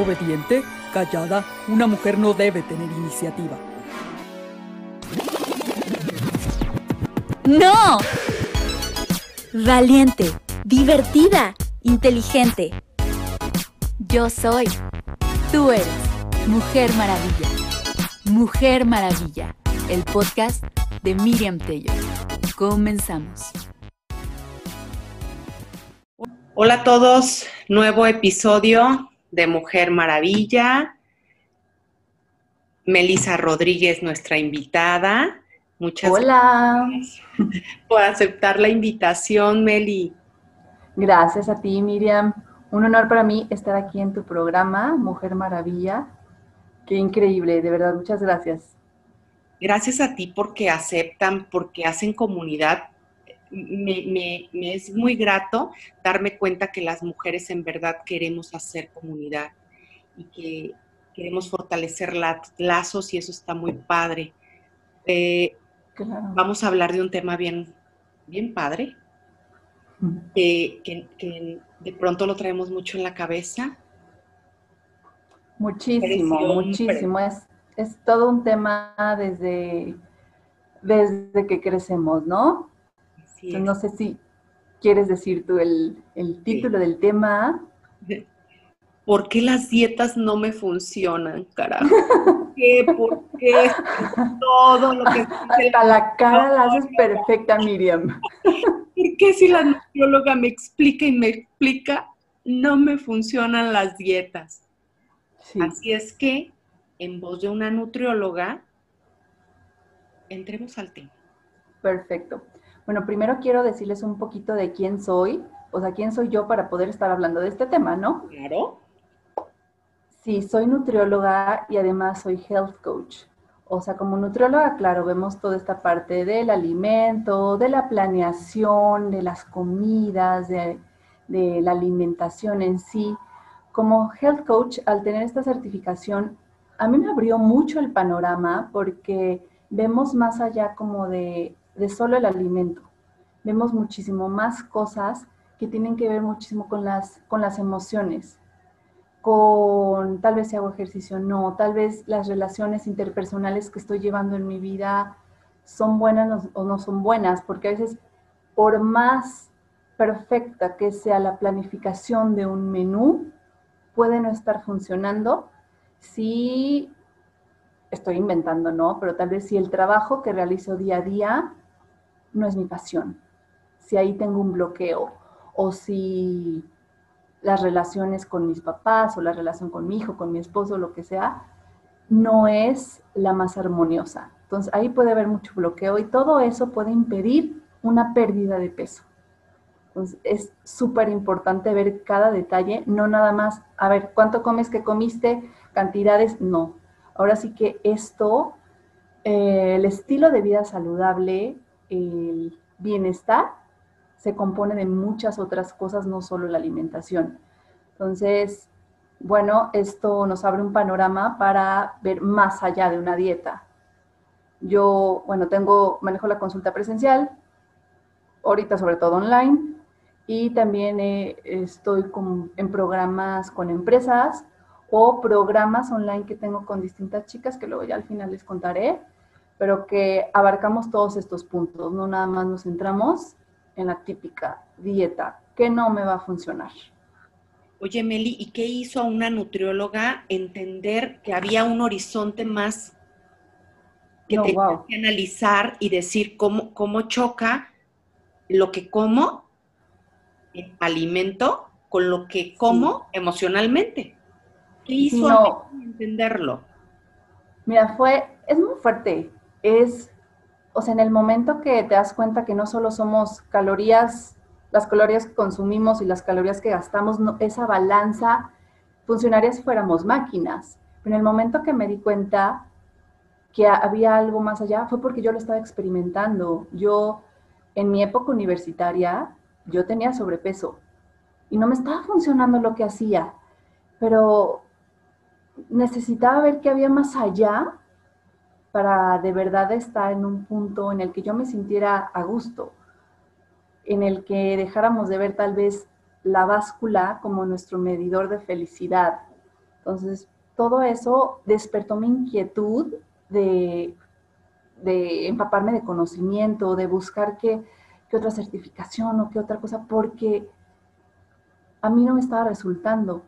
Obediente, callada, una mujer no debe tener iniciativa. ¡No! Valiente, divertida, inteligente. Yo soy. Tú eres. Mujer Maravilla. Mujer Maravilla. El podcast de Miriam Tello. Comenzamos. Hola a todos, nuevo episodio de Mujer Maravilla. Melisa Rodríguez, nuestra invitada. Muchas Hola. gracias por aceptar la invitación, Meli. Gracias a ti, Miriam. Un honor para mí estar aquí en tu programa, Mujer Maravilla. Qué increíble, de verdad, muchas gracias. Gracias a ti porque aceptan, porque hacen comunidad. Me, me- me es muy grato darme cuenta que las mujeres en verdad queremos hacer comunidad y que queremos fortalecer la- lazos y eso está muy padre. Eh, Claro. vamos a hablar de un tema bien, bien padre, que, que- que de pronto lo traemos mucho en la cabeza. Muchísimo, muchísimo. Es, es todo un tema desde, desde que crecemos, ¿no? Así Entonces, es. no sé si quieres decir tú el, el título del tema. ¿Por qué las dietas no me funcionan, carajo? ¿Por qué? ¿Por qué? Todo lo que Hasta la cara la haces perfecta, Miriam. ¿Por qué si la nutrióloga me explica y me explica, no me funcionan las dietas? Sí, Así es que, en voz de una nutrióloga, entremos al tema. perfecto. Bueno, primero quiero decirles un poquito de quién soy, o sea, quién soy yo para poder estar hablando de este tema, ¿no? Claro. Sí, soy nutrióloga y además soy health coach. O sea, como nutrióloga, claro, vemos toda esta parte del alimento, de la planeación, de las comidas, de, de la alimentación en sí. Como health coach, al tener esta certificación, a mí me abrió mucho el panorama porque vemos más allá como de, de solo el alimento. Vemos muchísimo más cosas que tienen que ver muchísimo con las, con las emociones con tal vez si hago ejercicio o no, tal vez las relaciones interpersonales que estoy llevando en mi vida son buenas o no son buenas, porque a veces por más perfecta que sea la planificación de un menú, puede no estar funcionando si estoy inventando, ¿no? Pero tal vez si el trabajo que realizo día a día no es mi pasión, si ahí tengo un bloqueo o si las relaciones con mis papás o la relación con mi hijo, con mi esposo, lo que sea, no es la más armoniosa. Entonces ahí puede haber mucho bloqueo y todo eso puede impedir una pérdida de peso. Entonces es súper importante ver cada detalle, no nada más, a ver, ¿cuánto comes que comiste? Cantidades, no. Ahora sí que esto, eh, el estilo de vida saludable, el bienestar, se compone de muchas otras cosas, no solo la alimentación. Entonces, bueno, esto nos abre un panorama para ver más allá de una dieta. Yo, bueno, tengo, manejo la consulta presencial, ahorita sobre todo online, y también eh, estoy en programas con empresas o programas online que tengo con distintas chicas que luego ya al final les contaré, pero que abarcamos todos estos puntos, no nada más nos centramos en la típica dieta que no me va a funcionar. Oye, Meli, ¿y qué hizo a una nutrióloga entender que había un horizonte más que No, tenía wow. que analizar y decir cómo, cómo choca lo que como en alimento con lo que como emocionalmente? ¿Qué hizo No. Entenderlo? Mira, fue, es muy fuerte. Es, o sea, en el momento que te das cuenta que no solo somos calorías, las calorías que consumimos y las calorías que gastamos, no- esa balanza funcionaría si fuéramos máquinas. Pero en el momento que me di cuenta que ha- había algo más allá, fue porque yo lo estaba experimentando. Yo, en mi época universitaria, yo tenía sobrepeso y no me estaba funcionando lo que hacía, pero necesitaba ver que había más allá para de verdad estar en un punto en el que yo me sintiera a gusto, en el que dejáramos de ver tal vez la báscula como nuestro medidor de felicidad. Entonces, todo eso despertó mi inquietud de, empaparme de conocimiento, de buscar qué, qué otra certificación o qué otra cosa, porque a mí no me estaba resultando.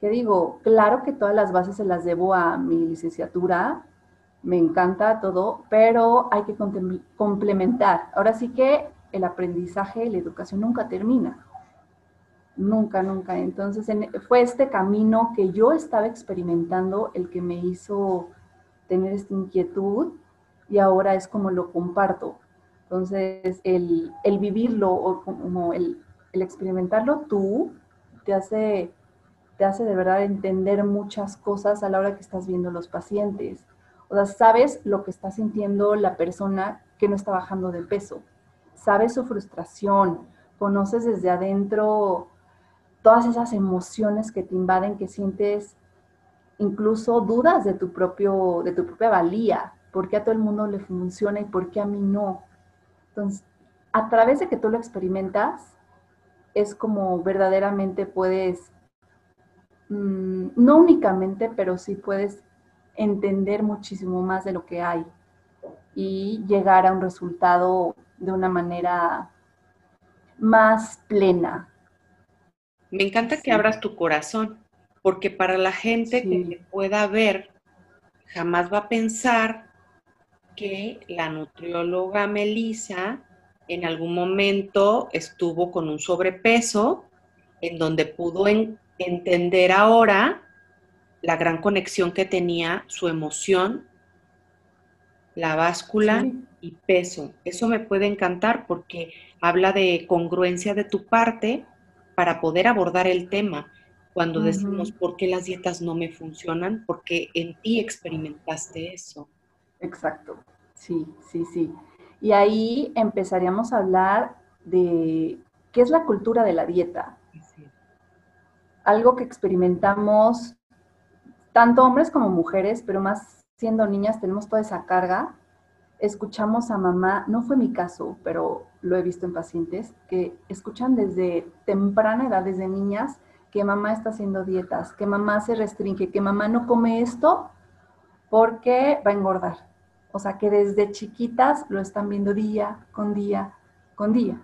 Que digo, claro que todas las bases se las debo a mi licenciatura, me encanta todo, pero hay que complementar. Ahora sí que el aprendizaje la educación nunca termina. Nunca, nunca. Entonces fue este camino que yo estaba experimentando el que me hizo tener esta inquietud y ahora es como lo comparto. Entonces el, vivirlo o como el, el experimentarlo tú te hace, te hace de verdad entender muchas cosas a la hora que estás viendo los pacientes. O sea, sabes lo que está sintiendo la persona que no está bajando de peso. Sabes su frustración, conoces desde adentro todas esas emociones que te invaden, que sientes incluso dudas de tu, propio, de tu propia valía, por qué a todo el mundo le funciona y por qué a mí no. Entonces, a través de que tú lo experimentas, es como verdaderamente puedes, mm, no únicamente, pero sí puedes entender muchísimo más de lo que hay y llegar a un resultado de una manera más plena. Me encanta que abras tu corazón, porque para la gente que te pueda ver, jamás va a pensar que la nutrióloga Melissa en algún momento estuvo con un sobrepeso, en donde pudo entender ahora la gran conexión que tenía su emoción, la báscula y peso. Eso me puede encantar porque habla de congruencia de tu parte para poder abordar el tema. Cuando decimos por qué las dietas no me funcionan, porque en ti experimentaste eso. Exacto, sí, sí, sí. Y ahí empezaríamos a hablar de qué es la cultura de la dieta. Algo que experimentamos tanto hombres como mujeres, pero más siendo niñas tenemos toda esa carga. Escuchamos a mamá, no fue mi caso, pero lo he visto en pacientes, que escuchan desde temprana edad, desde niñas, que mamá está haciendo dietas, que mamá se restringe, que mamá no come esto porque va a engordar. O sea, que desde chiquitas lo están viendo día con día con día.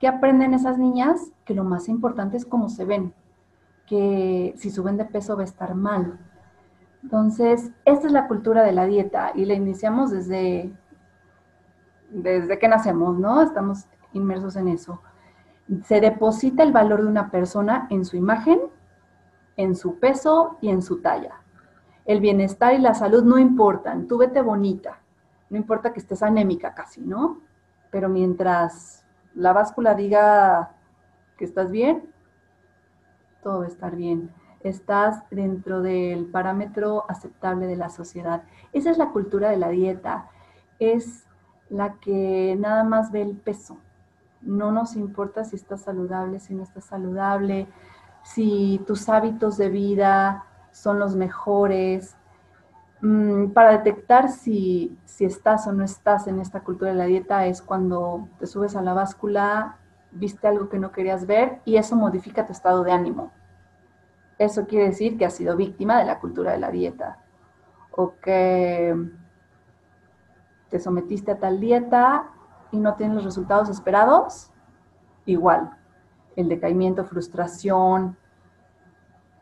¿Qué aprenden esas niñas? Que lo más importante es cómo se ven, que si suben de peso va a estar mal. Entonces, esta es la cultura de la dieta y la iniciamos desde, desde que nacemos, ¿no? Estamos inmersos en eso. Se deposita el valor de una persona en su imagen, en su peso y en su talla el bienestar y la salud no importan, tú vete bonita, no importa que estés anémica casi, ¿no? Pero mientras la báscula diga que estás bien, todo va a estar bien. Estás dentro del parámetro aceptable de la sociedad. Esa es la cultura de la dieta. Es la que nada más ve el peso. No nos importa si estás saludable, si no estás saludable, si tus hábitos de vida son los mejores, mm, para detectar si, si, estás o no estás en esta cultura de la dieta es cuando te subes a la báscula, viste algo que no querías ver y eso modifica tu estado de ánimo. Eso quiere decir que has sido víctima de la cultura de la dieta. O que te sometiste a tal dieta y no tienes los resultados esperados, igual, el decaimiento, frustración,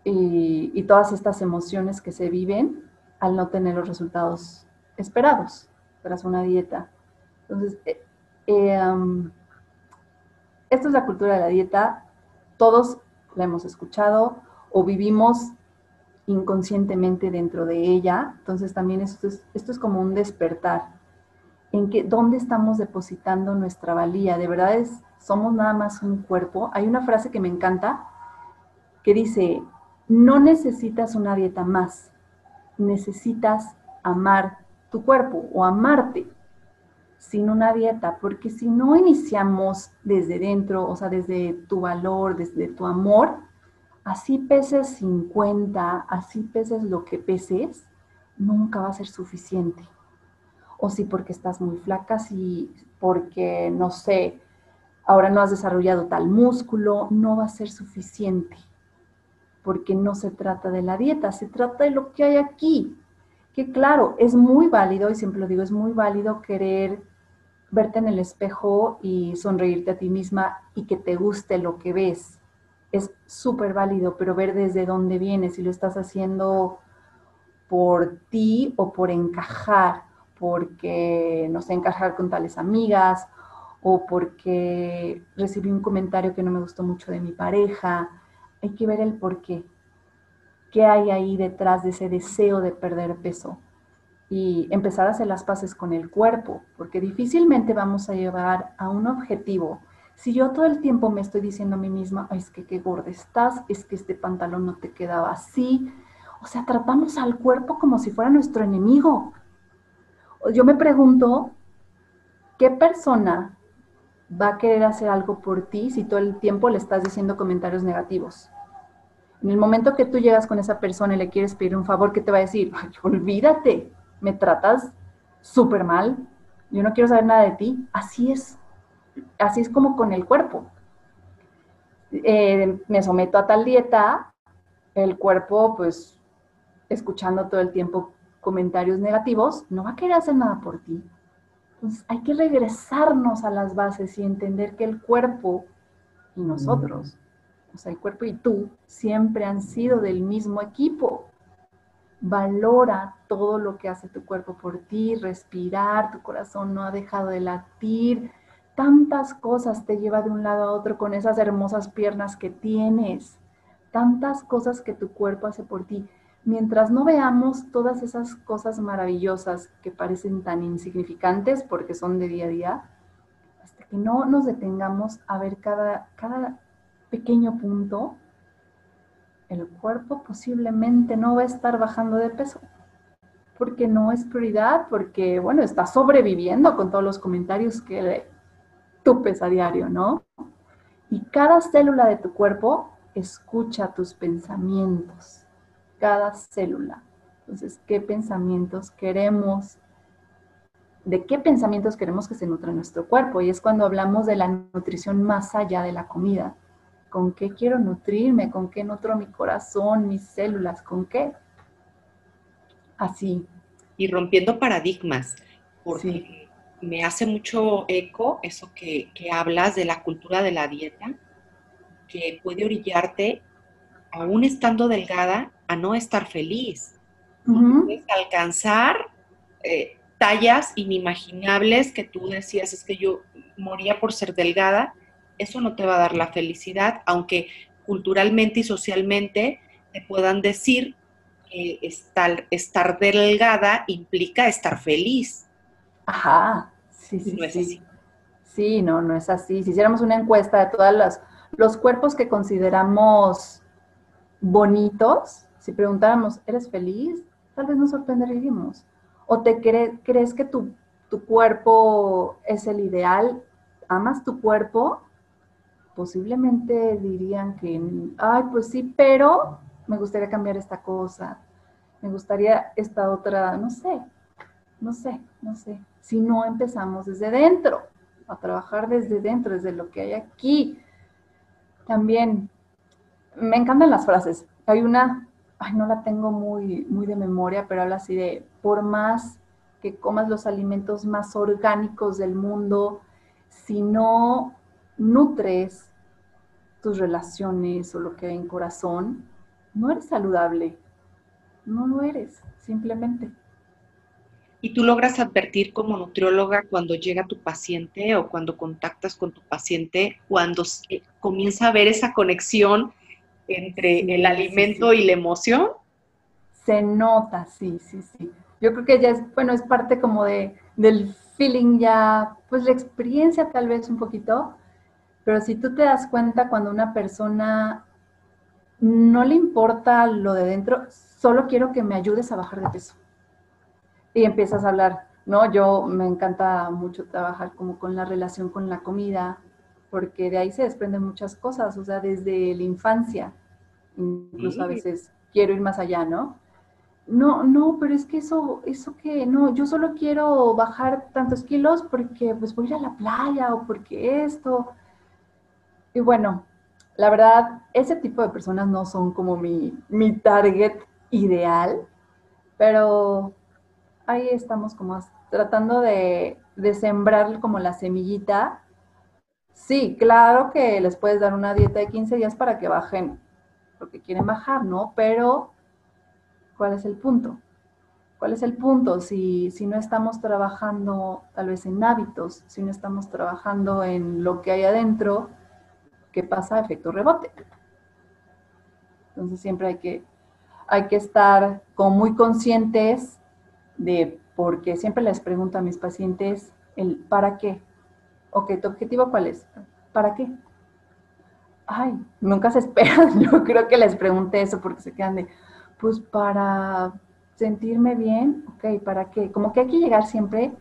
y, todas estas emociones que se viven al no tener los resultados esperados tras una dieta. Entonces, eh, eh, esto es la cultura de la dieta, todos la hemos escuchado o vivimos inconscientemente dentro de ella, entonces también esto es, esto es como un despertar, en que dónde estamos depositando nuestra valía, de verdad es, somos nada más un cuerpo. Hay una frase que me encanta que dice, no necesitas una dieta más, necesitas amar tu cuerpo o amarte sin una dieta, porque si no iniciamos desde dentro, o sea, desde tu valor, desde tu amor, así peses 50, así peses lo que peses, nunca va a ser suficiente. O si porque estás muy flaca, si porque, no sé, ahora no has desarrollado tal músculo, no va a ser suficiente porque no se trata de la dieta, se trata de lo que hay aquí. Que claro, es muy válido, y siempre lo digo, es muy válido querer verte en el espejo y sonreírte a ti misma y que te guste lo que ves. Es súper válido, pero ver desde dónde vienes, si lo estás haciendo por ti o por encajar, porque no sé, encajar con tales amigas o porque recibí un comentario que no me gustó mucho de mi pareja. Hay que ver el por qué. ¿Qué hay ahí detrás de ese deseo de perder peso? Y empezar a hacer las paces con el cuerpo, porque difícilmente vamos a llevar a un objetivo. Si yo todo el tiempo me estoy diciendo a mí misma, es que qué gorda estás, es que este pantalón no te quedaba así. O sea, tratamos al cuerpo como si fuera nuestro enemigo. Yo me pregunto, ¿qué persona va a querer hacer algo por ti si todo el tiempo le estás diciendo comentarios negativos. En el momento que tú llegas con esa persona y le quieres pedir un favor, ¿qué te va a decir? olvídate, me tratas súper mal, yo no quiero saber nada de ti. Así es, así es como con el cuerpo. Eh, me someto a tal dieta, el cuerpo, pues, escuchando todo el tiempo comentarios negativos, no va a querer hacer nada por ti. Entonces hay que regresarnos a las bases y entender que el cuerpo y nosotros, o sea, el cuerpo y tú, siempre han sido del mismo equipo. Valora todo lo que hace tu cuerpo por ti, respirar, tu corazón no ha dejado de latir, tantas cosas te lleva de un lado a otro con esas hermosas piernas que tienes, tantas cosas que tu cuerpo hace por ti. Mientras no veamos todas esas cosas maravillosas que parecen tan insignificantes porque son de día a día, hasta que no nos detengamos a ver cada, cada pequeño punto, el cuerpo posiblemente no va a estar bajando de peso. Porque no es prioridad, porque, bueno, está sobreviviendo con todos los comentarios que tupes a diario, ¿no? Y cada célula de tu cuerpo escucha tus pensamientos cada célula. Entonces, ¿qué pensamientos queremos? ¿De qué pensamientos queremos que se nutra nuestro cuerpo? Y es cuando hablamos de la nutrición más allá de la comida. ¿Con qué quiero nutrirme? ¿Con qué nutro mi corazón, mis células? ¿Con qué? Así. Y rompiendo paradigmas, porque me hace mucho eco eso que, que hablas de la cultura de la dieta, que puede orillarte, aún estando delgada, a no estar feliz. alcanzar eh, tallas inimaginables que tú decías, es que yo moría por ser delgada, eso no te va a dar la felicidad, aunque culturalmente y socialmente te puedan decir que estar, estar delgada implica estar feliz. Ajá, sí, sí. No es así. Sí, no, no es así. Si hiciéramos una encuesta de todos los cuerpos que consideramos bonitos, si preguntáramos, ¿eres feliz? Tal vez nos sorprenderíamos. ¿O te crees que tu, tu cuerpo es el ideal? ¿Amas tu cuerpo? Posiblemente dirían que, ay, pues sí, pero me gustaría cambiar esta cosa, me gustaría esta otra, no sé, no sé, no sé. Si no empezamos desde dentro, a trabajar desde dentro, desde lo que hay aquí. También me encantan las frases. Hay una ay, no la tengo muy, muy de memoria, pero habla así de, por más que comas los alimentos más orgánicos del mundo, si no nutres tus relaciones o lo que hay en corazón, no eres saludable. No lo eres, simplemente. ¿Y tú logras advertir como nutrióloga cuando llega tu paciente o cuando contactas con tu paciente, cuando comienza a ver esa conexión entre el alimento y la emoción? Se nota, sí, sí, sí. Yo creo que ya es, bueno, es parte como de, del feeling ya, pues la experiencia tal vez un poquito, pero si tú te das cuenta cuando una persona no le importa lo de dentro, solo quiero que me ayudes a bajar de peso. Y empiezas a hablar, ¿no? Yo me encanta mucho trabajar como con la relación con la comida, porque de ahí se desprenden muchas cosas, o sea, desde la infancia, incluso a veces quiero ir más allá, ¿no? No, no, pero es que eso, eso que, no, yo solo quiero bajar tantos kilos porque pues voy a ir a la playa o porque esto. Y bueno, la verdad, ese tipo de personas no son como mi, mi target ideal, pero ahí estamos como tratando de, sembrar como la semillita. Sí, claro que les puedes dar una dieta de 15 días para que bajen, porque quieren bajar, ¿no? Pero, ¿cuál es el punto? ¿Cuál es el punto? Si, no estamos trabajando tal vez en hábitos, si no estamos trabajando en lo que hay adentro, ¿qué pasa? Efecto rebote. Entonces siempre hay que, estar muy conscientes de, porque siempre les pregunto a mis pacientes el ¿para qué? Ok, ¿tu objetivo cuál es? ¿Para qué? Ay, nunca se esperan. Yo creo que les pregunté eso porque se quedan de, pues para sentirme bien, ok, ¿para qué? Como que hay que llegar siempre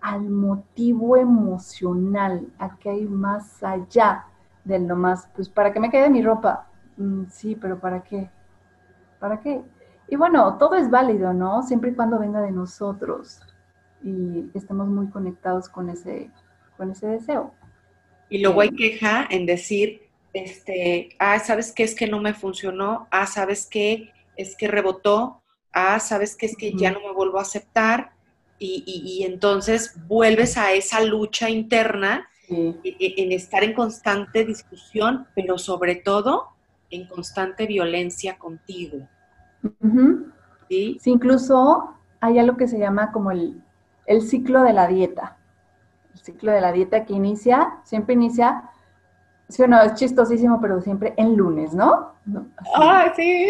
al motivo emocional, a que hay más allá de lo más, pues para que me quede mi ropa. Mm, sí, pero ¿para qué? ¿Para qué? Y bueno, todo es válido, ¿no? Siempre y cuando venga de nosotros y estemos muy conectados con ese, con ese deseo. Y luego hay queja en decir, este, ah, ¿sabes qué? Es que no me funcionó, ah, ¿sabes qué? Es que rebotó, ah, ¿sabes qué? Es que ya no me vuelvo a aceptar. Y, y, entonces vuelves a esa lucha interna en estar en constante discusión, pero sobre todo en constante violencia contigo. ¿Sí? incluso hay algo que se llama como el, el ciclo de la dieta. El ciclo de la dieta que inicia, siempre inicia Sí o no, es chistosísimo, pero siempre en lunes, ¿no? ah, sí.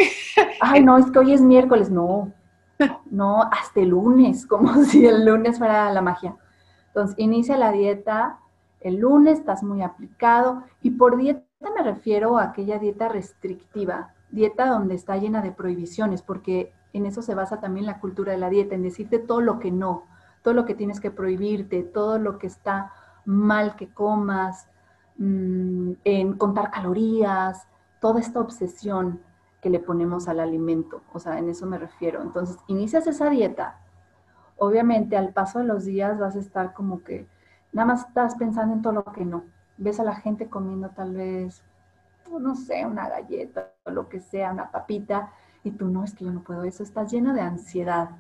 Ay, no, es que hoy es miércoles, no. No, hasta el lunes, como si el lunes fuera la magia. Entonces, inicia la dieta el lunes, estás muy aplicado. Y por dieta me refiero a aquella dieta restrictiva, dieta donde está llena de prohibiciones, porque en eso se basa también la cultura de la dieta, en decirte todo lo que no, todo lo que tienes que prohibirte, todo lo que está mal que comas, mm, en contar calorías, toda esta obsesión que le ponemos al alimento, o sea, en eso me refiero. Entonces, inicias esa dieta, obviamente al paso de los días vas a estar como que nada más estás pensando en todo lo que no. Ves a la gente comiendo tal vez, no sé, una galleta o lo que sea, una papita, y tú no, es que yo no puedo eso. Estás lleno de ansiedad.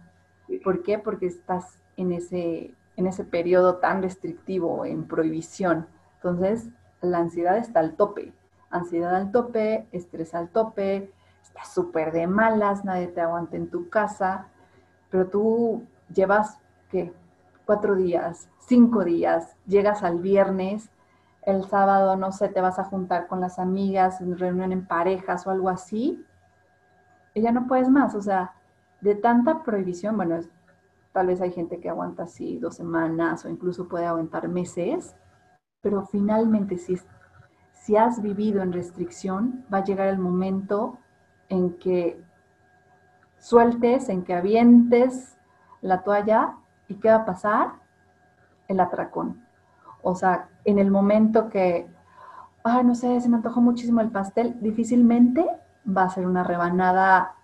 ¿Por qué? Porque estás en ese, en ese periodo tan restrictivo, en prohibición. Entonces, la ansiedad está al tope. Ansiedad al tope, estrés al tope, estás súper de malas, nadie te aguanta en tu casa, pero tú llevas, ¿qué? Cuatro días, cinco días, llegas al viernes, el sábado, no sé, te vas a juntar con las amigas, en reunión en parejas o algo así, y ya no puedes más, o sea, de tanta prohibición, bueno, tal vez hay gente que aguanta así dos semanas o incluso puede aguantar meses, pero finalmente si, si has vivido en restricción, va a llegar el momento en que sueltes, en que avientes la toalla y ¿qué va a pasar? el atracón. O sea, en el momento que, ah, no sé, se me antojó muchísimo el pastel, difícilmente va a ser una rebanada,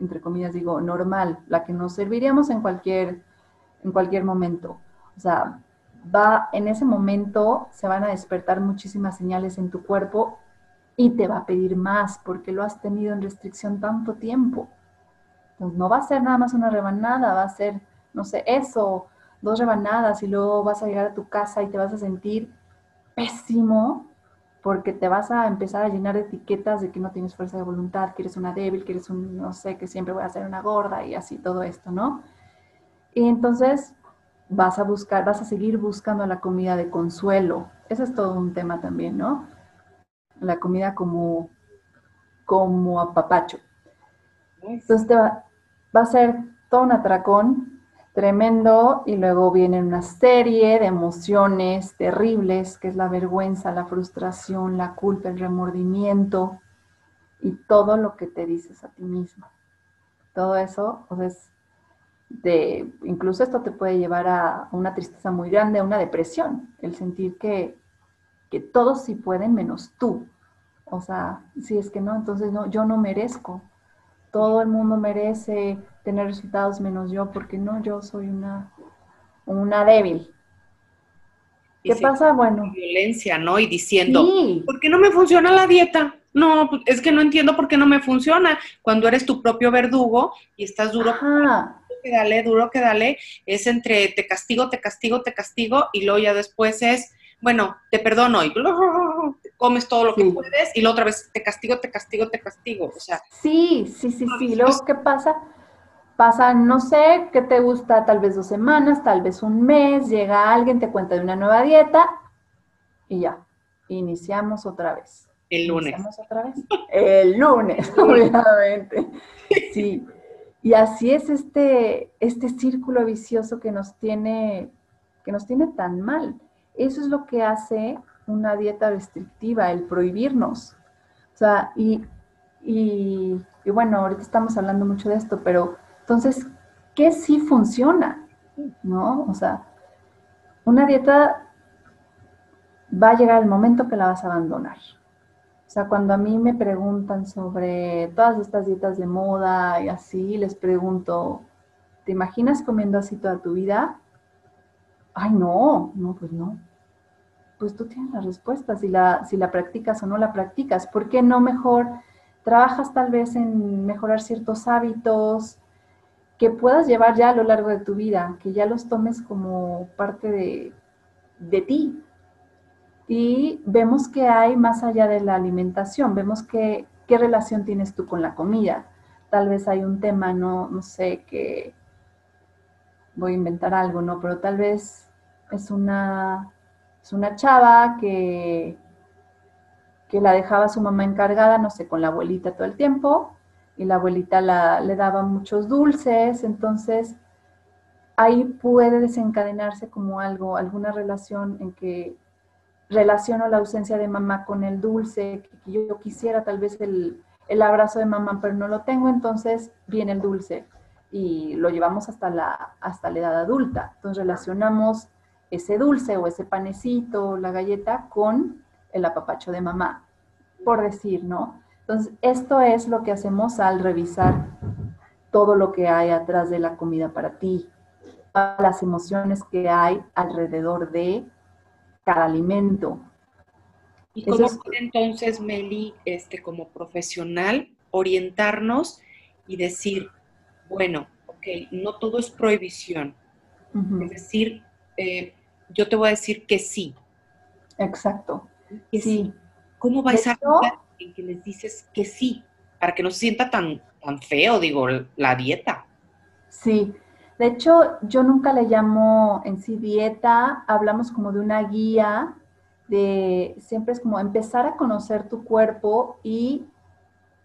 entre comillas digo, normal, la que nos serviríamos en cualquier, en cualquier momento. O sea, va, en ese momento se van a despertar muchísimas señales en tu cuerpo y te va a pedir más porque lo has tenido en restricción tanto tiempo. Entonces no va a ser nada más una rebanada, va a ser, no sé, eso, dos rebanadas y luego vas a llegar a tu casa y te vas a sentir pésimo porque te vas a empezar a llenar de etiquetas de que no tienes fuerza de voluntad, que eres una débil, que eres un, no sé, que siempre voy a ser una gorda y así todo esto, ¿no? Y entonces vas a buscar, vas a seguir buscando la comida de consuelo. Ese es todo un tema también, ¿no? La comida como, como apapacho. Entonces te va, va a ser todo un atracón tremendo y luego viene una serie de emociones terribles, que es la vergüenza, la frustración, la culpa, el remordimiento y todo lo que te dices a ti mismo. Todo eso, o sea, de, incluso esto te puede llevar a una tristeza muy grande, a una depresión, el sentir que, que todos sí pueden menos tú. O sea, si es que no, entonces no, yo no merezco. Todo el mundo merece tener resultados menos yo, porque no, yo soy una, una débil. ¿Qué pasa? Bueno. Violencia, ¿no? Y diciendo, ¿por qué no me funciona la dieta? No, pues, es que no entiendo por qué no me funciona. Cuando eres tu propio verdugo y estás duro, que dale, duro que dale, es entre te castigo, te castigo, te castigo, y luego ya después es, bueno, te perdono y comes todo lo que puedes, y luego otra vez te castigo, te castigo, te castigo. O sea, sí, sí, sí, sí. Luego, ¿qué pasa? Pasan, no sé, ¿qué te gusta? Tal vez dos semanas, tal vez un mes, llega alguien, te cuenta de una nueva dieta y ya, iniciamos otra vez. El lunes. ¿Iniciamos otra vez? El lunes, obviamente. Sí. Y así es este, este círculo vicioso que nos tiene, que nos tiene tan mal. Eso es lo que hace una dieta restrictiva, el prohibirnos. O sea, y, y bueno, ahorita estamos hablando mucho de esto, pero entonces, ¿qué sí funciona? ¿No? O sea, una dieta va a llegar el momento que la vas a abandonar. O sea, cuando a mí me preguntan sobre todas estas dietas de moda y así, les pregunto, ¿te imaginas comiendo así toda tu vida? Ay, no, no, pues no. Pues tú tienes la respuesta, si la, si la practicas o no la practicas. ¿Por qué no mejor trabajas tal vez en mejorar ciertos hábitos, que puedas llevar ya a lo largo de tu vida, que ya los tomes como parte de, de ti. Y vemos que hay más allá de la alimentación, vemos que qué relación tienes tú con la comida. Tal vez hay un tema, no, no sé, que voy a inventar algo, ¿no? Pero tal vez es una, es una chava que, que la dejaba su mamá encargada, no sé, con la abuelita todo el tiempo, y la abuelita le daba muchos dulces, entonces ahí puede desencadenarse como algo, alguna relación en que relaciono la ausencia de mamá con el dulce, que yo, quisiera tal vez el, el, abrazo de mamá, pero no lo tengo, entonces viene el dulce y lo llevamos hasta la, hasta la edad adulta. Entonces relacionamos ese dulce o ese panecito, la galleta, con el apapacho de mamá, por decir, ¿no? Entonces, esto es lo que hacemos al revisar todo lo que hay atrás de la comida para ti, las emociones que hay alrededor de cada alimento. ¿Y cómo entonces, Meli, este, como profesional, orientarnos y decir, bueno, ok, no todo es prohibición. Es decir, eh, yo te voy a decir que sí. Exacto. sí. ¿Cómo vais a en que les dices que sí, para que no se sienta tan, tan feo, digo, la dieta. Sí, de hecho yo nunca le llamo en sí dieta, hablamos como de una guía, de siempre es como empezar a conocer tu cuerpo y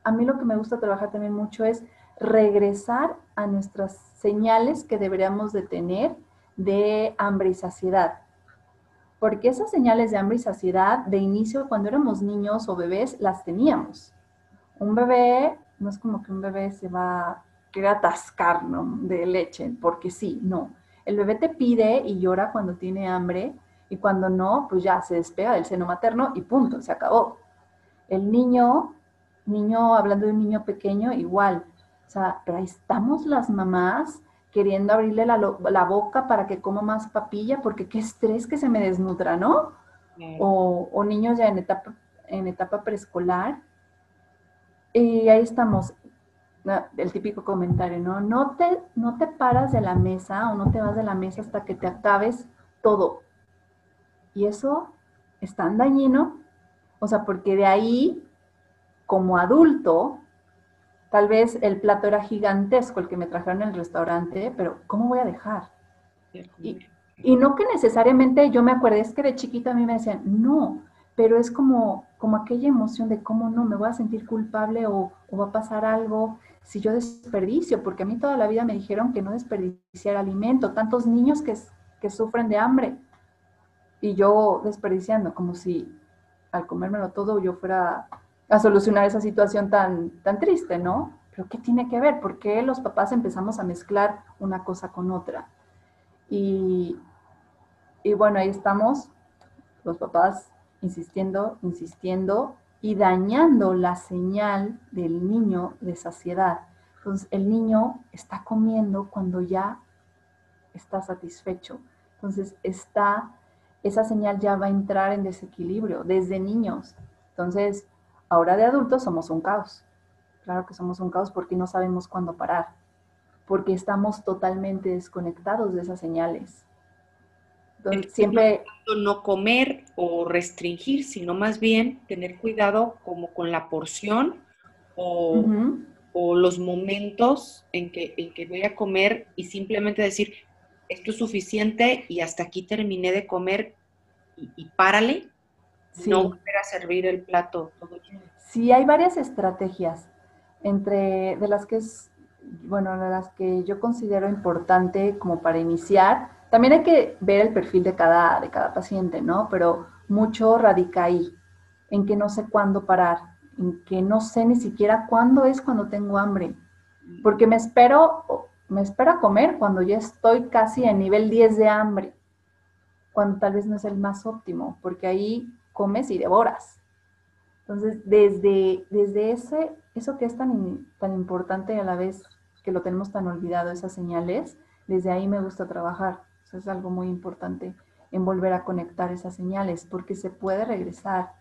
a mí lo que me gusta trabajar también mucho es regresar a nuestras señales que deberíamos de tener de hambre y saciedad porque esas señales de hambre y saciedad de inicio cuando éramos niños o bebés las teníamos. Un bebé no es como que un bebé se va a querer atascar de leche, porque sí, no. El bebé te pide y llora cuando tiene hambre y cuando no, pues ya se despega del seno materno y punto, se acabó. El niño, niño, hablando de un niño pequeño, igual. O sea, pero ahí estamos las mamás queriendo abrirle la, boca para que coma más papilla, porque qué estrés que se me desnutra, ¿no? O, niños ya en etapa, en etapa preescolar. Y ahí estamos, el típico comentario, ¿no? No te, no te paras de la mesa o no te vas de la mesa hasta que te acabes todo. Y eso es tan dañino, o sea, porque de ahí, como adulto, Tal vez el plato era gigantesco el que me trajeron en el restaurante, pero ¿cómo voy a dejar? Y, no que necesariamente yo me acuerdo, es que de chiquita a mí me decían, no, pero es como, como aquella emoción de cómo no, me voy a sentir culpable o, va a pasar algo si yo desperdicio, porque a mí toda la vida me dijeron que no desperdiciar alimento, tantos niños que, que sufren de hambre y yo desperdiciando, como si al comérmelo todo yo fuera a solucionar esa situación tan, tan triste, ¿no? Pero ¿qué tiene que ver? ¿Por qué los papás empezamos a mezclar una cosa con otra? Y, y bueno, ahí estamos, los papás insistiendo, insistiendo y dañando la señal del niño de saciedad. Entonces, el niño está comiendo cuando ya está satisfecho. Entonces, está esa señal ya va a entrar en desequilibrio desde niños. Entonces, ahora de adultos somos un caos. Claro que somos un caos porque no sabemos cuándo parar, porque estamos totalmente desconectados de esas señales. Entonces, siempre no comer o restringir, sino más bien tener cuidado como con la porción o, o los momentos en que, en que voy a comer y simplemente decir, esto es suficiente y hasta aquí terminé de comer y, párale, no volver a servir el plato todo Sí, hay varias estrategias, entre de las que es, bueno, de las que yo considero importante como para iniciar. También hay que ver el perfil de cada, de cada paciente, ¿no? Pero mucho radica ahí, en que no sé cuándo parar, en que no sé ni siquiera cuándo es cuando tengo hambre, porque me espero me espera comer cuando ya estoy casi en nivel 10 de hambre, cuando tal vez no es el más óptimo, porque ahí comes y devoras. Entonces, desde, desde ese, eso que es tan, tan importante a la vez que lo tenemos tan olvidado, esas señales, desde ahí me gusta trabajar. Eso es algo muy importante en volver a conectar esas señales, porque se puede regresar.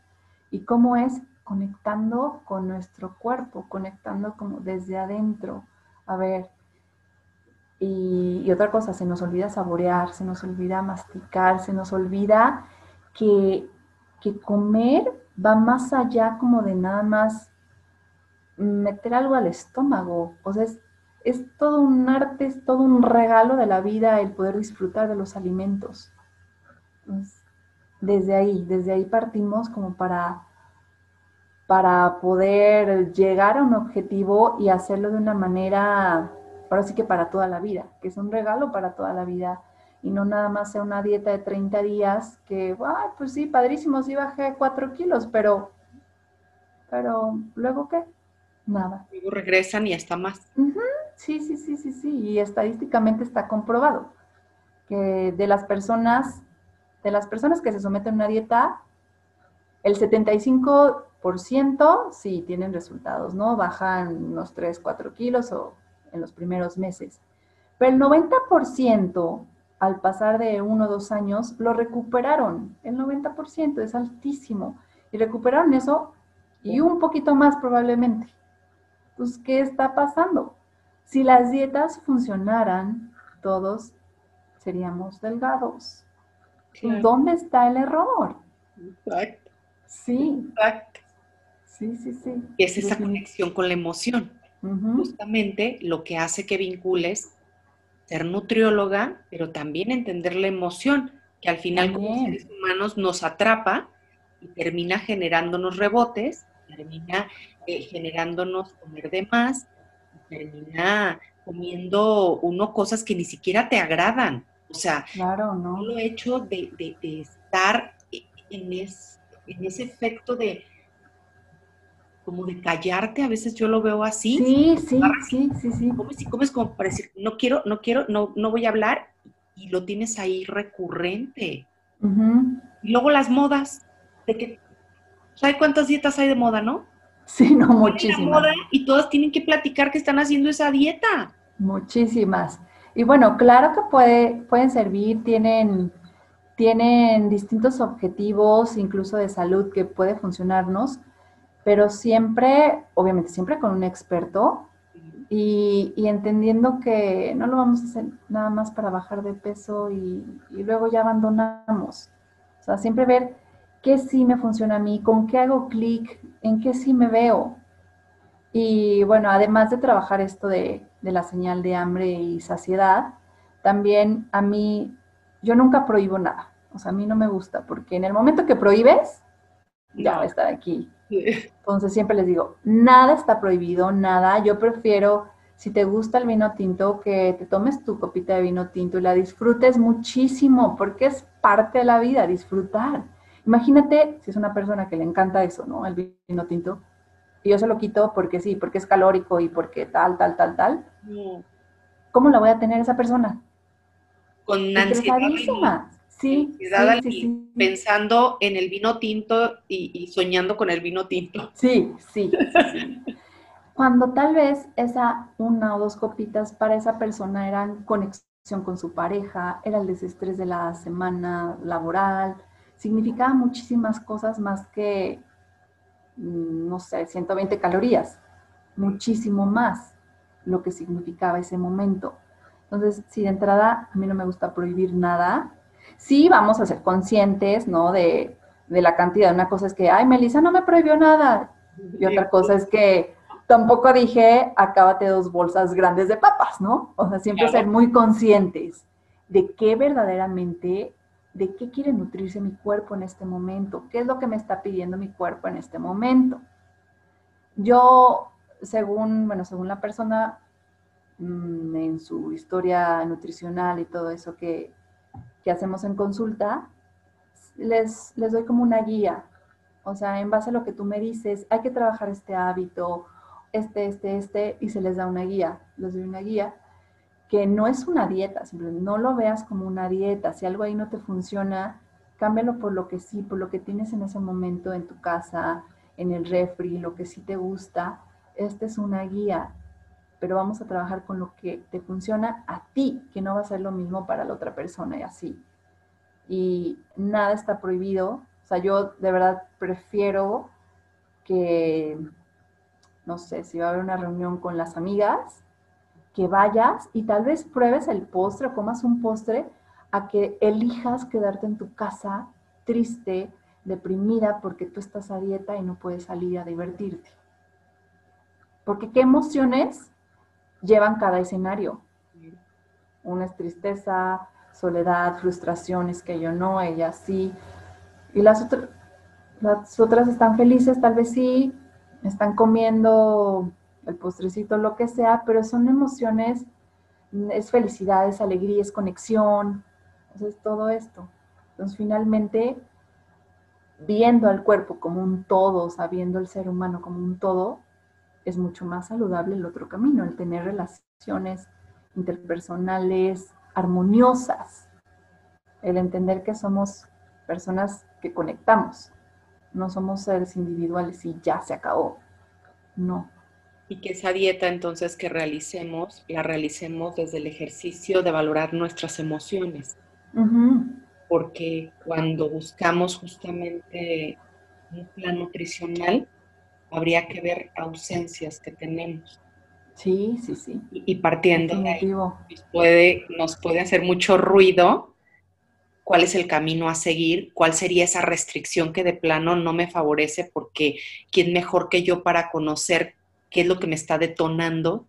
¿Y cómo es? Conectando con nuestro cuerpo, conectando como desde adentro. A ver, y, otra cosa, se nos olvida saborear, se nos olvida masticar, se nos olvida que, comer va más allá como de nada más meter algo al estómago. O sea, es, es, todo un arte, es todo un regalo de la vida el poder disfrutar de los alimentos. desde ahí, desde ahí partimos como para, para poder llegar a un objetivo y hacerlo de una manera ahora sí que para toda la vida, que es un regalo para toda la vida y no nada más sea una dieta de 30 días que, ay, pues sí, padrísimo, sí bajé 4 kilos, pero, pero luego qué? Nada. Luego regresan y hasta más. Sí, sí, sí, sí, sí, y estadísticamente está comprobado que de las personas, de las personas que se someten a una dieta, el 75% sí tienen resultados, ¿no? Bajan unos 3, 4 kilos o en los primeros meses. Pero el 90% al pasar de uno o dos años lo recuperaron. El 90% es altísimo. Y recuperaron eso y un poquito más probablemente. Pues, ¿qué está pasando? Si las dietas funcionaran, todos seríamos delgados. ¿Dónde está el error? Exacto. Sí. Exacto. Sí, sí, sí. Es esa conexión con la emoción justamente lo que hace que vincules ser nutrióloga, pero también entender la emoción, que al final como seres humanos nos atrapa y termina generándonos rebotes, termina eh, generándonos comer de más, termina comiendo uno cosas que ni siquiera te agradan. O sea, claro, ¿no? lo hecho de, estar en, en ese efecto de, como de callarte, a veces yo lo veo así. Sí, sí, sí, sí, sí. Comes y comes como para decir, no quiero, no quiero, no, no voy a hablar, y lo tienes ahí recurrente. Y luego las modas, de que, ¿sabes cuántas dietas hay de moda, no? Sí, no, muchísimas. y todas tienen que platicar que están haciendo esa dieta. Muchísimas. Y bueno, claro que puede, pueden servir, tienen, tienen distintos objetivos, incluso de salud, que puede funcionarnos pero siempre, obviamente siempre con un experto y, entendiendo que no lo vamos a hacer nada más para bajar de peso y, luego ya abandonamos. O sea, siempre ver qué sí me funciona a mí, con qué hago clic, en qué sí me veo. Y bueno, además de trabajar esto de, de la señal de hambre y saciedad, también a mí, yo nunca prohíbo nada. O sea, a mí no me gusta, porque en el momento que prohíbes, ya va a estar aquí entonces siempre les digo, nada está prohibido, nada. Yo prefiero, si te gusta el vino tinto, que te tomes tu copita de vino tinto y la disfrutes muchísimo, porque es parte de la vida, disfrutar. Imagínate si es una persona que le encanta eso, ¿no? El vino tinto. Y yo se lo quito porque sí, porque es calórico y porque tal, tal, tal, tal. ¿Cómo la voy a tener esa persona? Con ansiedad. Sí, pensando en el vino tinto y, soñando con el vino tinto. Sí, sí, Cuando tal vez esa una o dos copitas para esa persona eran conexión con su pareja, era el desestrés de la semana laboral, significaba muchísimas cosas más que, mm, no sé, 120 calorías, muchísimo más lo que significaba ese momento. Entonces, si de entrada a mí no me gusta prohibir nada, sí vamos a ser conscientes, ¿no? De, de la cantidad. Una cosa es que, ay, Melissa no me prohibió nada. Y otra cosa es que tampoco dije, acábate dos bolsas grandes de papas, ¿no? O sea, siempre ser muy conscientes de qué verdaderamente, de qué quiere nutrirse mi cuerpo en este momento, qué es lo que me está pidiendo mi cuerpo en este momento. Yo, según, bueno, según la persona mm, en su historia nutricional y todo eso que, que hacemos en consulta, les, les doy como una guía. O sea, en base a lo que tú me dices, hay que trabajar este hábito, este, este, este, y se les da una guía. Les doy una guía que no es una dieta, simplemente no lo veas como una dieta. Si algo ahí no te funciona, cámbialo por lo que sí, por lo que tienes en ese momento en tu casa, en el refri, lo que sí te gusta. Esta es una guía, pero vamos a trabajar con lo que te funciona a ti, que no va a ser lo mismo para la otra persona y así y nada está prohibido. O sea, yo de verdad prefiero que, no sé, si va a haber una reunión con las amigas, que vayas y tal vez pruebes el postre o comas un postre a que elijas quedarte en tu casa triste, deprimida porque tú estás a dieta y no puedes salir a divertirte. Porque qué emociones llevan cada escenario. Una es tristeza, soledad, frustraciones, que yo no, ella sí. Y las, las otras están felices, tal vez sí, están comiendo el postrecito, lo que sea, pero son emociones, es felicidad, es alegría, es conexión, es todo esto. Entonces, finalmente, viendo al cuerpo como un todo, sabiendo el ser humano como un todo, es mucho más saludable el otro camino, el tener relaciones interpersonales, armoniosas, el entender que somos personas que conectamos, no somos seres individuales y ya se acabó, no. Y que esa dieta entonces que realicemos, la realicemos desde el ejercicio de valorar nuestras emociones. Porque cuando buscamos justamente un plan nutricional, habría que ver ausencias que tenemos. Sí, sí, sí. Y, partiendo de ahí, puede, nos puede hacer mucho ruido cuál es el camino a seguir, cuál sería esa restricción que de plano no me favorece, porque quién mejor que yo para conocer qué es lo que me está detonando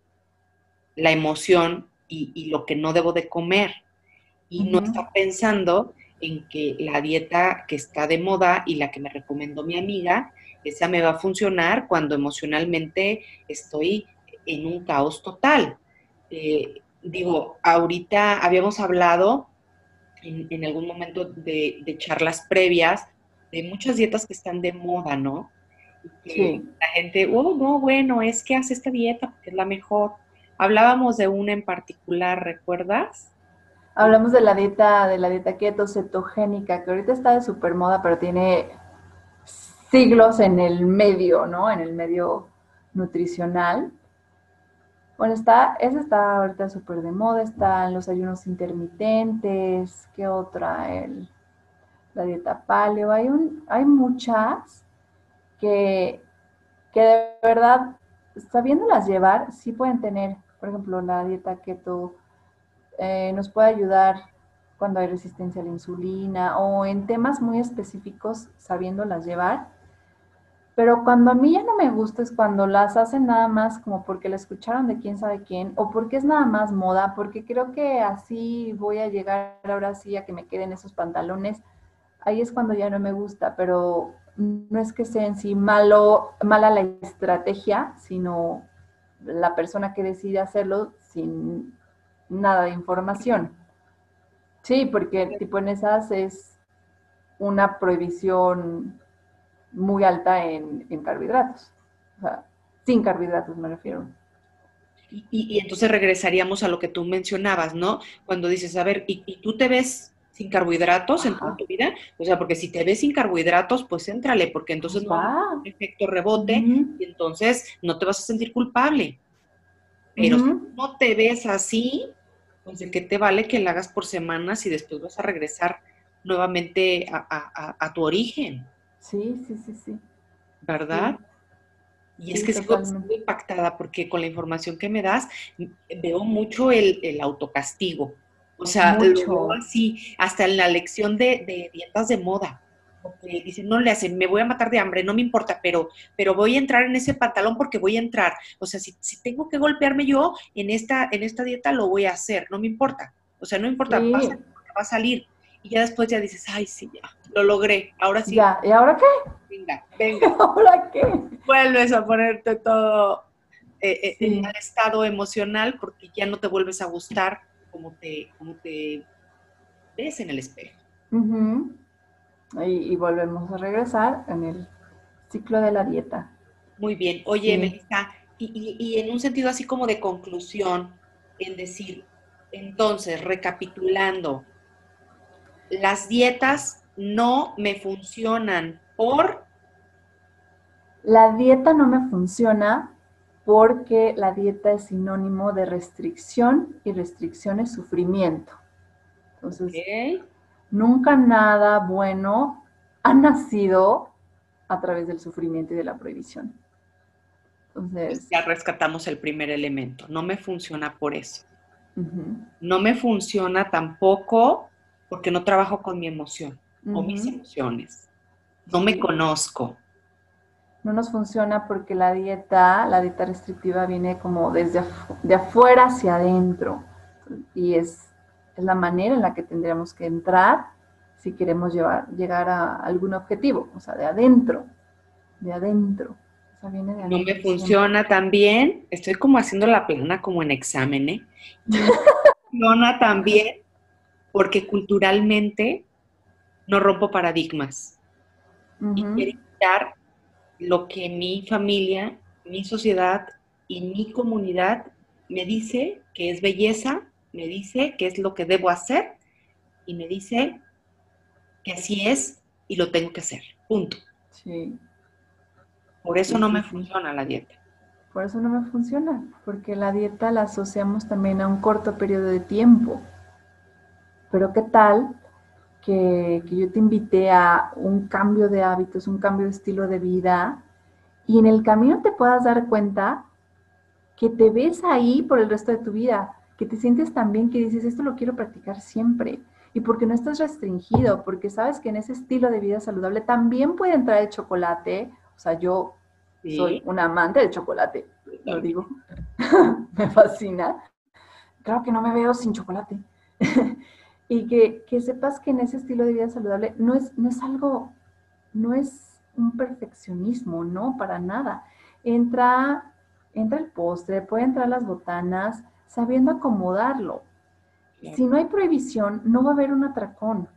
la emoción y, lo que no debo de comer. Y no está pensando en que la dieta que está de moda y la que me recomendó mi amiga, esa me va a funcionar cuando emocionalmente estoy en un caos total. Eh, digo, ahorita habíamos hablado en, algún momento de, charlas previas de muchas dietas que están de moda, ¿no? Sí. La gente, oh, no, bueno, es que hace esta dieta porque es la mejor. Hablábamos de una en particular, ¿recuerdas? Hablamos de la dieta, de la dieta keto cetogénica, que ahorita está de super moda, pero tiene siglos en el medio, ¿no? En el medio nutricional. Bueno, está, esa está ahorita súper de moda, están los ayunos intermitentes, ¿qué otra? El, la dieta paleo, hay, un, hay muchas que, que de verdad, sabiéndolas llevar, sí pueden tener, por ejemplo, la dieta keto eh, nos puede ayudar cuando hay resistencia a la insulina o en temas muy específicos, sabiéndolas llevar, pero cuando a mí ya no me gusta es cuando las hacen nada más como porque la escucharon de quién sabe quién o porque es nada más moda, porque creo que así voy a llegar ahora sí a que me queden esos pantalones. Ahí es cuando ya no me gusta, pero no es que sea en sí malo, mala la estrategia, sino la persona que decide hacerlo sin nada de información. Sí, porque tipo en esas es una prohibición muy alta en, carbohidratos. O sea, sin carbohidratos me refiero. Y, entonces regresaríamos a lo que tú mencionabas, ¿no? Cuando dices, a ver, ¿y, tú te ves sin carbohidratos en toda tu vida? O sea, porque si te ves sin carbohidratos, pues éntrale, porque entonces no hay un efecto rebote y entonces no te vas a sentir culpable. Pero si no te ves así, pues de qué te vale que la hagas por semanas y después vas a regresar nuevamente a, tu origen. Sí, sí, sí, sí. ¿Verdad? Y es que sigo, impactada porque con la información que me das veo mucho el, autocastigo. O sea, mucho. así, hasta en la lección de, de dietas de moda porque dicen, no le hacen, me voy a matar de hambre, no me importa, pero, pero voy a entrar en ese pantalón porque voy a entrar. O sea, si, tengo que golpearme yo en esta, en esta dieta, lo voy a hacer, no me importa. O sea, no importa, va, a, salir. Y ya después ya dices, ay, sí, ya, lo logré, ahora sí. Ya, ¿y ahora qué? Venga, venga. ¿Ahora qué? Vuelves a ponerte todo eh, eh, en el estado emocional porque ya no te vuelves a gustar como te, como te ves en el espejo. Y, volvemos a regresar en el ciclo de la dieta. Muy bien. Oye, Melissa, y, en un sentido así como de conclusión, en decir, entonces, recapitulando, las dietas no me funcionan por... La dieta no me funciona porque la dieta es sinónimo de restricción y restricción es sufrimiento. Entonces, Nunca nada bueno ha nacido a través del sufrimiento y de la prohibición. Entonces, ya rescatamos el primer elemento. No me funciona por eso. No me funciona tampoco porque no trabajo con mi emoción o mis emociones. No me conozco. No nos funciona porque la dieta, la dieta restrictiva viene como desde de afuera hacia adentro. Y es es la manera en la que tendríamos que entrar si queremos llevar, llegar a algún objetivo, o sea, de adentro, de adentro. O viene de adentro. No me funciona también, estoy como haciendo la plana como en examen, ¿eh? No funciona también porque culturalmente no rompo paradigmas. Y quiero quitar lo que mi familia, mi sociedad y mi comunidad me dice que es belleza me dice qué es lo que debo hacer y me dice que así es y lo tengo que hacer. Punto. Sí. Por eso no me funciona la dieta. Por eso no me funciona, porque la dieta la asociamos también a un corto periodo de tiempo. Pero ¿qué tal que, que yo te invité a un cambio de hábitos, un cambio de estilo de vida y en el camino te puedas dar cuenta que te ves ahí por el resto de tu vida? que te sientes tan bien que dices, esto lo quiero practicar siempre. Y porque no estás restringido, porque sabes que en ese estilo de vida saludable también puede entrar el chocolate. O sea, yo soy una amante del chocolate, lo digo. me fascina. Claro que no me veo sin chocolate. y que, que, sepas que en ese estilo de vida saludable no es, no es algo, no es un perfeccionismo, no, para nada. Entra, entra el postre, puede entrar las botanas, sabiendo acomodarlo. Si no hay prohibición, no va a haber un atracón.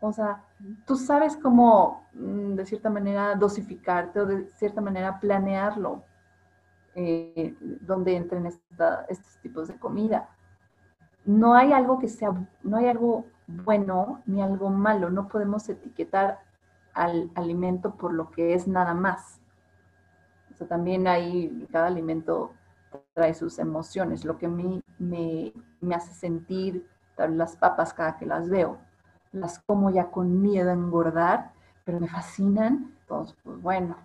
O sea, tú sabes cómo, mm, de cierta manera, dosificarte o de cierta manera planearlo, eh, donde entren estos tipos de comida. No hay algo que sea, no hay algo bueno ni algo malo. No podemos etiquetar al alimento por lo que es nada más. También hay, cada alimento trae sus emociones, lo que a mí me, hace sentir las papas cada que las veo. Las como ya con miedo a engordar, pero me fascinan, entonces, pues bueno.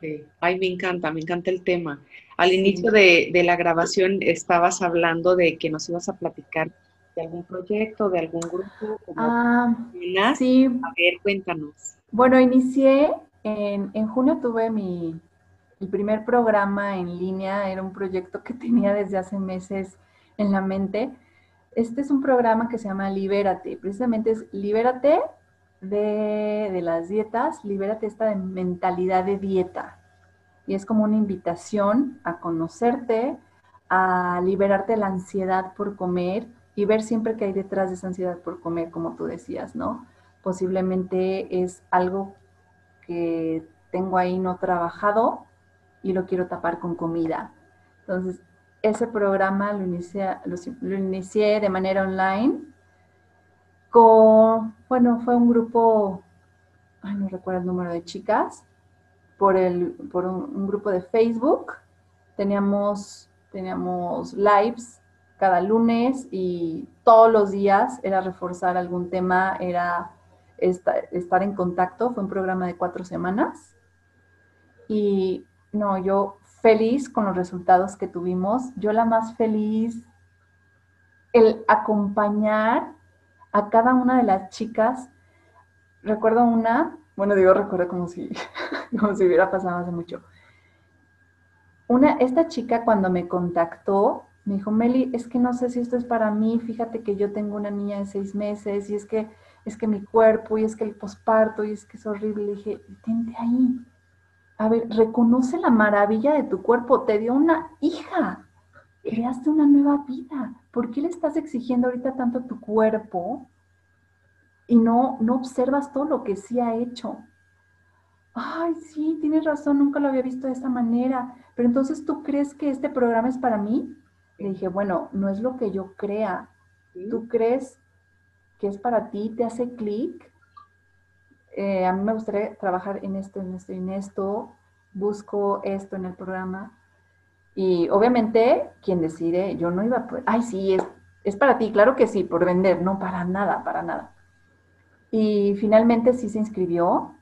Sí. Ay, me encanta, me encanta el tema. Al inicio de, la grabación estabas hablando de que nos ibas a platicar de algún proyecto, de algún grupo. ah, sí. A ver, cuéntanos. Bueno, inicié, en, en junio tuve mi, el primer programa en línea era un proyecto que tenía desde hace meses en la mente. Este es un programa que se llama Libérate. Precisamente es Libérate de, las dietas, libérate esta mentalidad de dieta. Y es como una invitación a conocerte, a liberarte de la ansiedad por comer y ver siempre que hay detrás de esa ansiedad por comer, como tú decías, ¿no? Posiblemente es algo que tengo ahí no trabajado y lo quiero tapar con comida. Entonces, ese programa lo inicié, lo, inicié de manera online con, bueno, fue un grupo, ay, no recuerdo el número de chicas, por, el, por un, grupo de Facebook. Teníamos, teníamos lives cada lunes y todos los días era reforzar algún tema, era estar en contacto. Fue un programa de cuatro semanas. Y no, yo feliz con los resultados que tuvimos. Yo la más feliz, el acompañar a cada una de las chicas. Recuerdo una, bueno, digo recuerdo como si, como si hubiera pasado hace mucho. Una, esta chica cuando me contactó, me dijo, Meli, es que no sé si esto es para mí, fíjate que yo tengo una niña de seis meses y es que, es que mi cuerpo y es que el posparto y es que es horrible. Le dije, tente ahí. A ver, reconoce la maravilla de tu cuerpo, te dio una hija, creaste una nueva vida. ¿Por qué le estás exigiendo ahorita tanto tu cuerpo y no, no observas todo lo que sí ha hecho? Ay, sí, tienes razón, nunca lo había visto de esta manera. Pero entonces, ¿tú crees que este programa es para mí? Le dije, bueno, no es lo que yo crea. ¿Tú crees que es para ti? ¿Te hace clic? Eh, a mí me gustaría trabajar en esto, en esto en esto. Busco esto en el programa. Y obviamente, quien decide, yo no iba a poder, ay, sí, es, es para ti, claro que sí, por vender, no para nada, para nada. Y finalmente sí se inscribió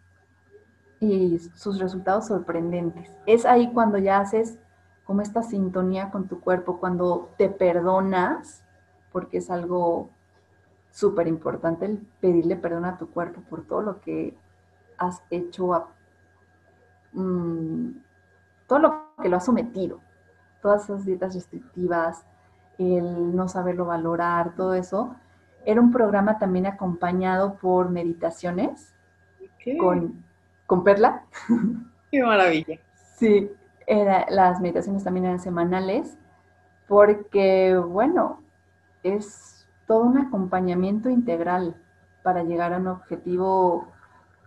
y sus resultados sorprendentes. Es ahí cuando ya haces como esta sintonía con tu cuerpo, cuando te perdonas, porque es algo súper importante el pedirle perdón a tu cuerpo por todo lo que has hecho, mm, todo lo que lo has sometido, todas esas dietas restrictivas, el no saberlo valorar, todo eso. Era un programa también acompañado por meditaciones con, con Perla. Qué maravilla. Sí, las meditaciones también eran semanales, porque, bueno, es todo un acompañamiento integral para llegar a un objetivo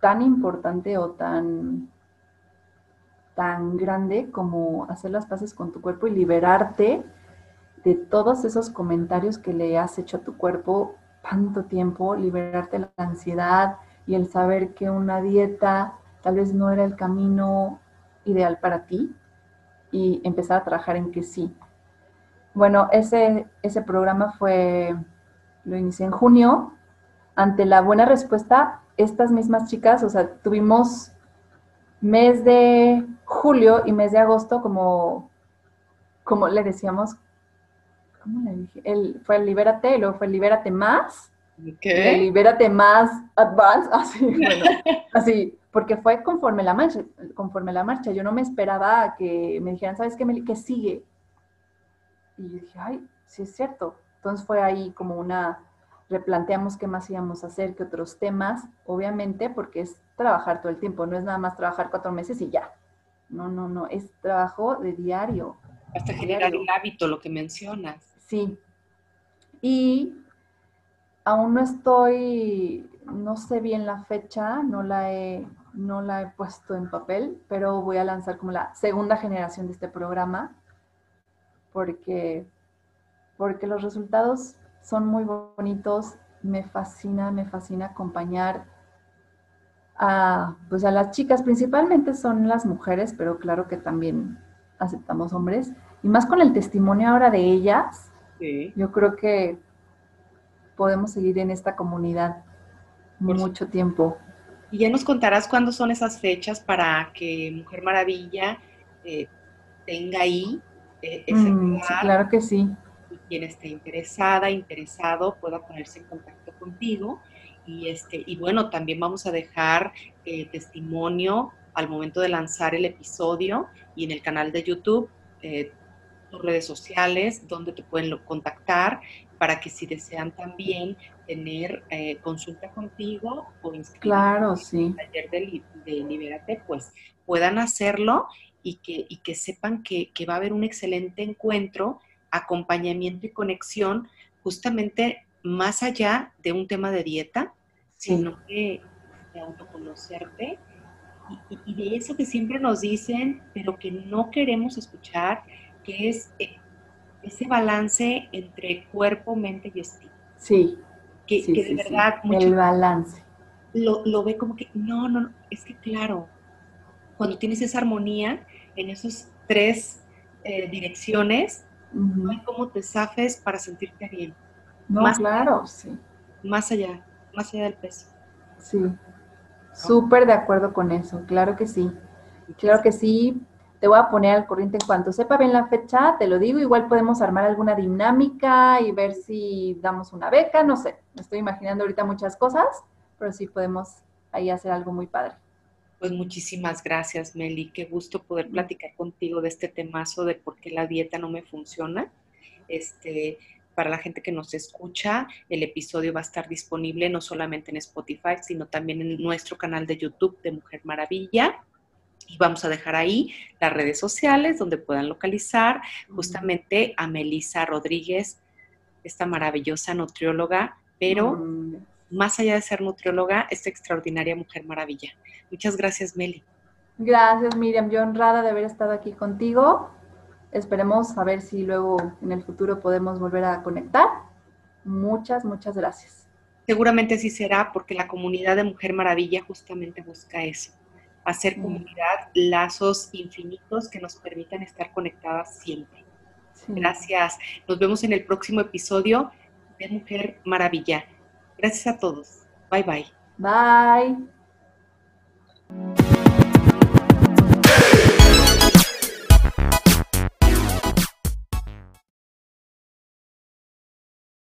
tan importante o tan, tan grande como hacer las paces con tu cuerpo y liberarte de todos esos comentarios que le has hecho a tu cuerpo tanto tiempo, liberarte de la ansiedad y el saber que una dieta tal vez no era el camino ideal para ti y empezar a trabajar en que sí. Bueno, ese, ese programa fue, lo inicié en junio. Ante la buena respuesta, estas mismas chicas, o sea, tuvimos mes de julio y mes de agosto como, como le decíamos, ¿cómo le dije? El, fue el Libérate, luego fue el Libérate Más. ¿Qué? Libérate Más Advance, así, bueno, así porque fue conforme la marcha, conforme la marcha. Yo no me esperaba que me dijeran, ¿sabes qué, Meli? ¿Qué sigue? Y yo dije, ay, sí es cierto. Entonces fue ahí como una, replanteamos qué más íbamos a hacer, qué otros temas, obviamente, porque es trabajar todo el tiempo, no es nada más trabajar cuatro meses y ya. No, no, no, es trabajo de diario. Hasta generar el hábito, lo que mencionas. Sí. Y aún no estoy, no sé bien la fecha, no la he no la he puesto en papel, pero voy a lanzar como la segunda generación de este programa porque, porque los resultados son muy bonitos. Me fascina, me fascina acompañar a, pues a las chicas, principalmente son las mujeres, pero claro que también aceptamos hombres. Y más con el testimonio ahora de ellas, yo creo que podemos seguir en esta comunidad mucho tiempo. Y ya nos contarás cuándo son esas fechas para que Mujer Maravilla eh, tenga ahí eh, ese mm, claro que sí. Y quien esté interesada, interesado, pueda ponerse en contacto contigo. Y, este, y bueno, también vamos a dejar eh, testimonio al momento de lanzar el episodio y en el canal de YouTube, tus redes sociales, donde te pueden contactar para que si desean también tener eh, consulta contigo o inscribirse claro, sí. taller de, de, Libérate, pues puedan hacerlo y que, y que sepan que, que va a haber un excelente encuentro, acompañamiento y conexión justamente más allá de un tema de dieta, sino que de autoconocerte y, y, de eso que siempre nos dicen, pero que no queremos escuchar, que es eh, ese balance entre cuerpo, mente y espíritu. Sí. Que, de verdad... el balance. Lo, lo, ve como que, no, no, no, es que claro, cuando tienes esa armonía en esas tres eh, direcciones, No hay cómo te zafes para sentirte bien. No, más claro, sí. Más allá, más allá del peso. Sí, súper de acuerdo con eso, claro que sí. Claro que sí, te voy a poner al corriente en cuanto sepa bien la fecha, te lo digo, igual podemos armar alguna dinámica y ver si damos una beca, no sé, me estoy imaginando ahorita muchas cosas, pero sí podemos ahí hacer algo muy padre. Pues muchísimas gracias, Meli. Qué gusto poder platicar contigo de este temazo de por qué la dieta no me funciona. Este, para la gente que nos escucha, el episodio va a estar disponible no solamente en Spotify, sino también en nuestro canal de YouTube de Mujer Maravilla. Y vamos a dejar ahí las redes sociales donde puedan localizar justamente a Melisa Rodríguez, esta maravillosa nutrióloga, pero más allá de ser nutrióloga, esta extraordinaria mujer maravilla. Muchas gracias, Meli. Gracias, Miriam. Yo honrada de haber estado aquí contigo. Esperemos a ver si luego en el futuro podemos volver a conectar. Muchas, muchas gracias. Seguramente sí será porque la comunidad de Mujer Maravilla justamente busca eso, hacer comunidad, lazos infinitos que nos permitan estar conectadas siempre. Gracias. Nos vemos en el próximo episodio de Mujer Maravilla. Gracias a todos. Bye bye. Bye.